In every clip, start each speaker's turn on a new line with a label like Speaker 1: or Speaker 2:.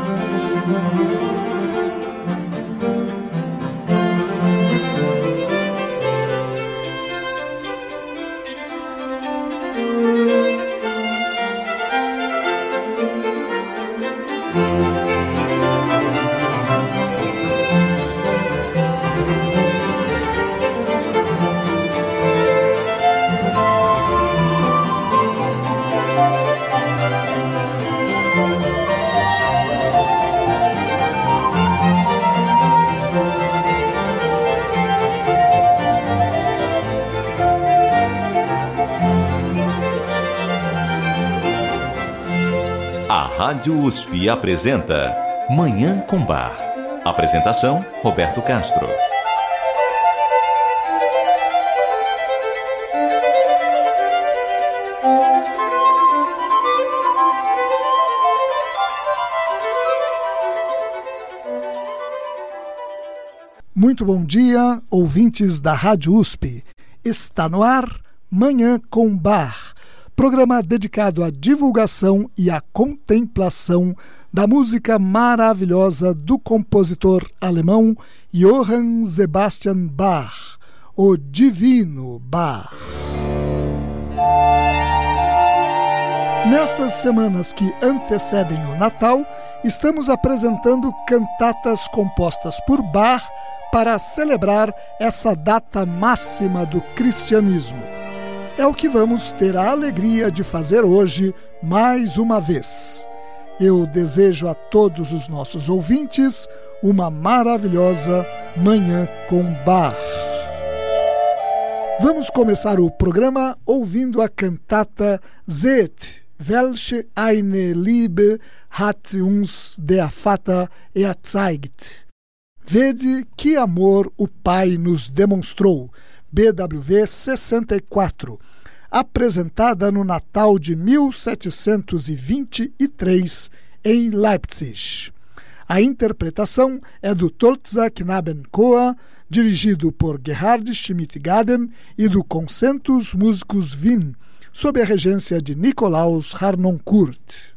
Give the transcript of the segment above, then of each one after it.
Speaker 1: Música Rádio USP apresenta Manhã com Bar. Apresentação: Roberto Castro.
Speaker 2: Muito bom dia, ouvintes da Rádio USP. Está no ar Manhã com Bar programa dedicado à divulgação e à contemplação da música maravilhosa do compositor alemão Johann Sebastian Bach, o Divino Bach. Nestas semanas que antecedem o Natal, estamos apresentando cantatas compostas por Bach para celebrar essa data máxima do cristianismo é o que vamos ter a alegria de fazer hoje mais uma vez. Eu desejo a todos os nossos ouvintes uma maravilhosa Manhã com Bar. Vamos começar o programa ouvindo a cantata Zet, welche eine Liebe hat uns der Vater erzeigt. Vede que amor o Pai nos demonstrou BWV 64, apresentada no Natal de 1723 em Leipzig. A interpretação é do Tolza Knabenchor, dirigido por Gerhard Schmidt-Gaden e do Concentus Musicus Wien, sob a regência de Nikolaus Harnoncourt.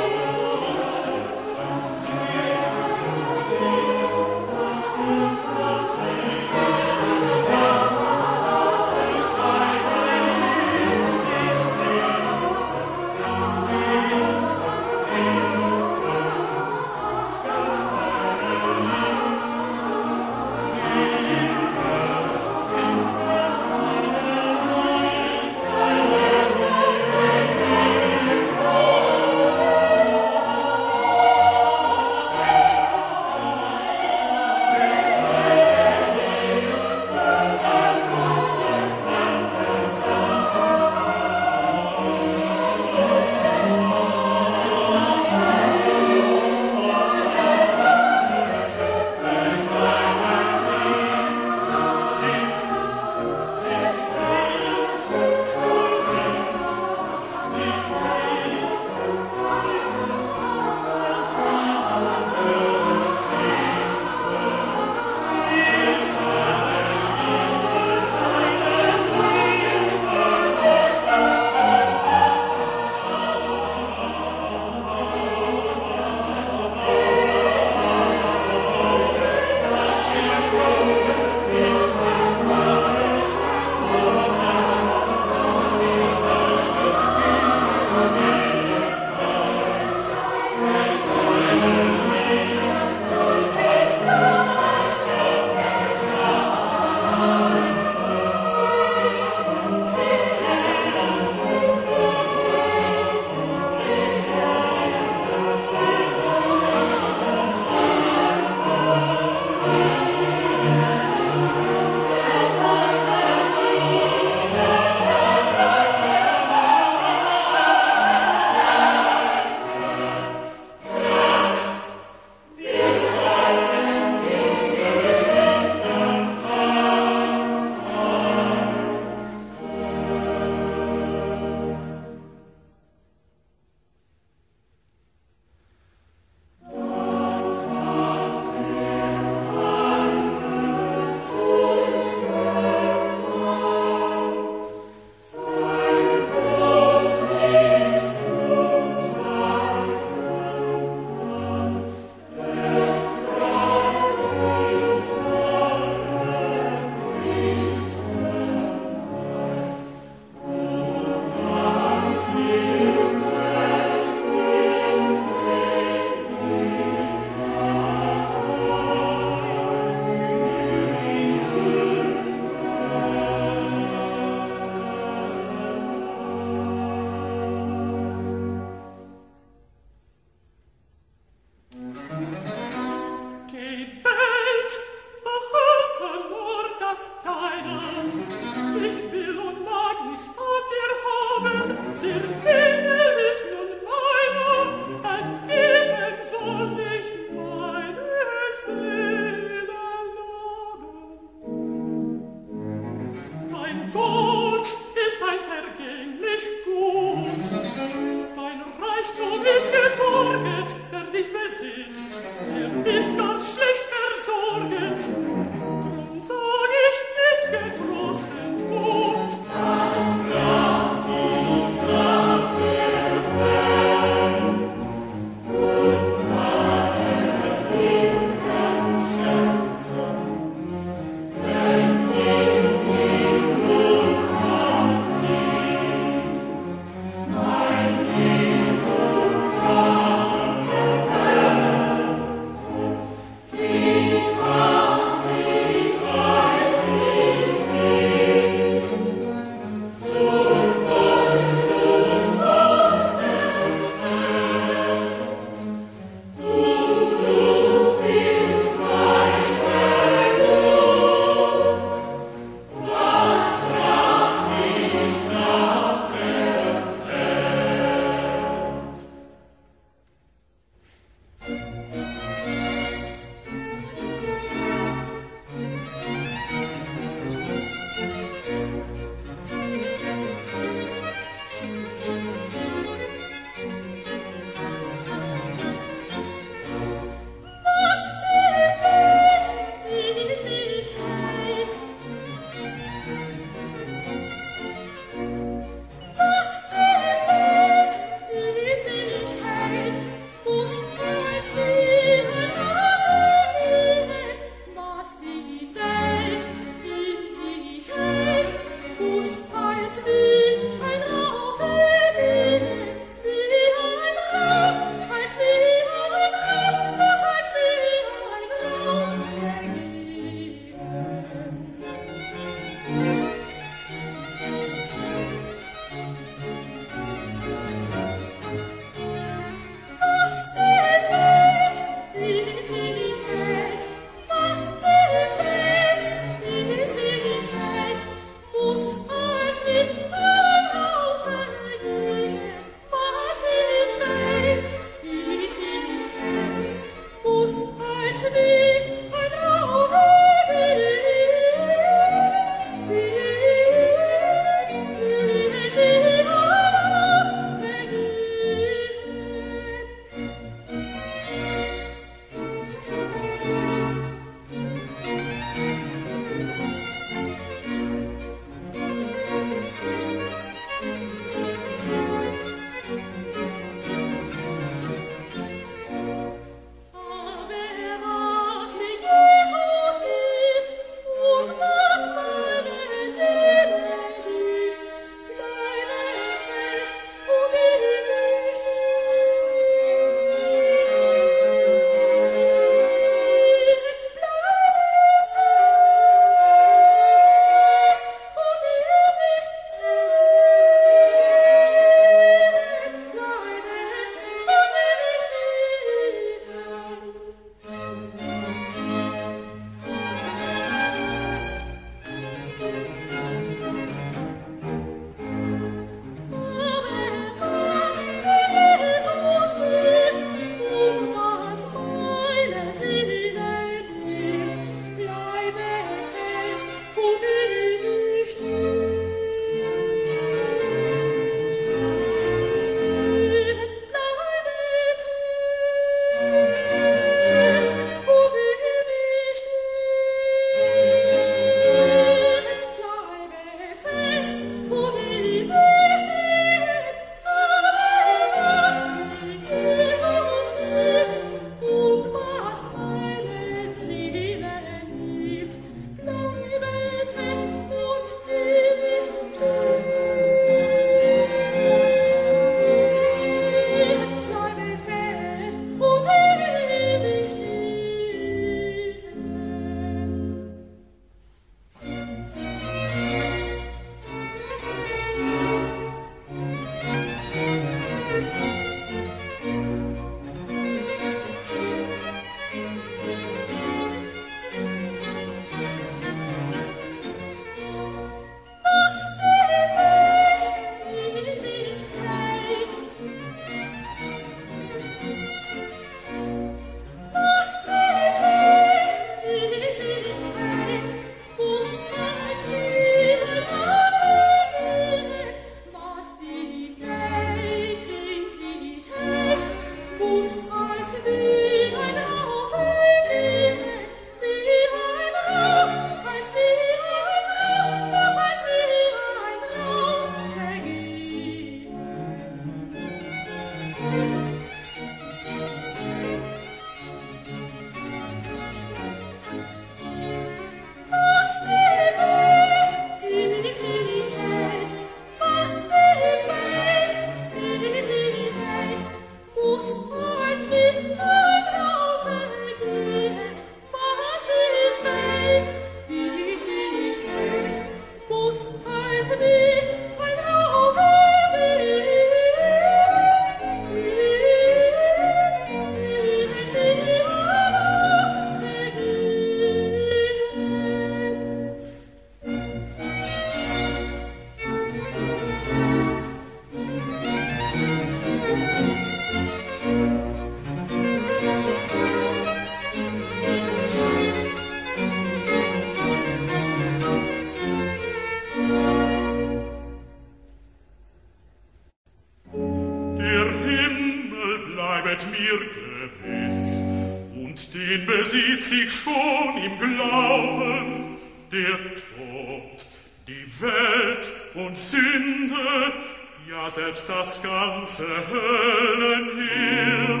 Speaker 3: selbst das ganze Höllenheer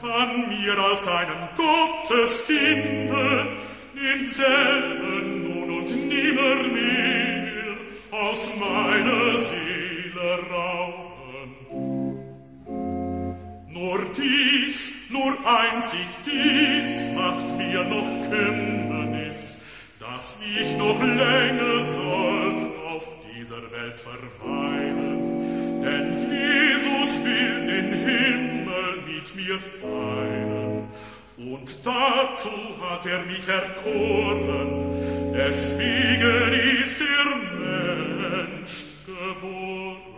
Speaker 3: kann mir als einem Gotteskinde denselben nun und nimmermehr aus meiner Seele rauben. Nur dies, nur einzig dies macht mir noch Kümmernis, dass ich noch länger soll auf dieser Welt verweilen. Denn Jesus will den Himmel mit mir teilen. Und dazu hat er mich erkoren, deswegen ist der Mensch geboren.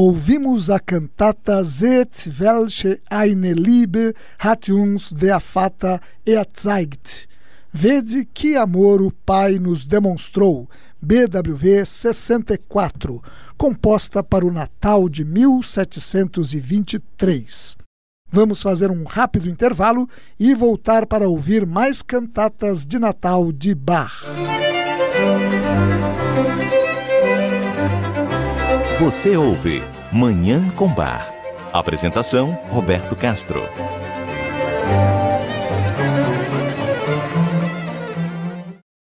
Speaker 2: Ouvimos a cantata Seht, welche eine Liebe hat uns der Vater erzeigt. Vede que amor o Pai nos demonstrou, BWV 64, composta para o Natal de 1723. Vamos fazer um rápido intervalo e voltar para ouvir mais cantatas de Natal de Bach.
Speaker 1: Você ouve Manhã com Bar. Apresentação: Roberto Castro.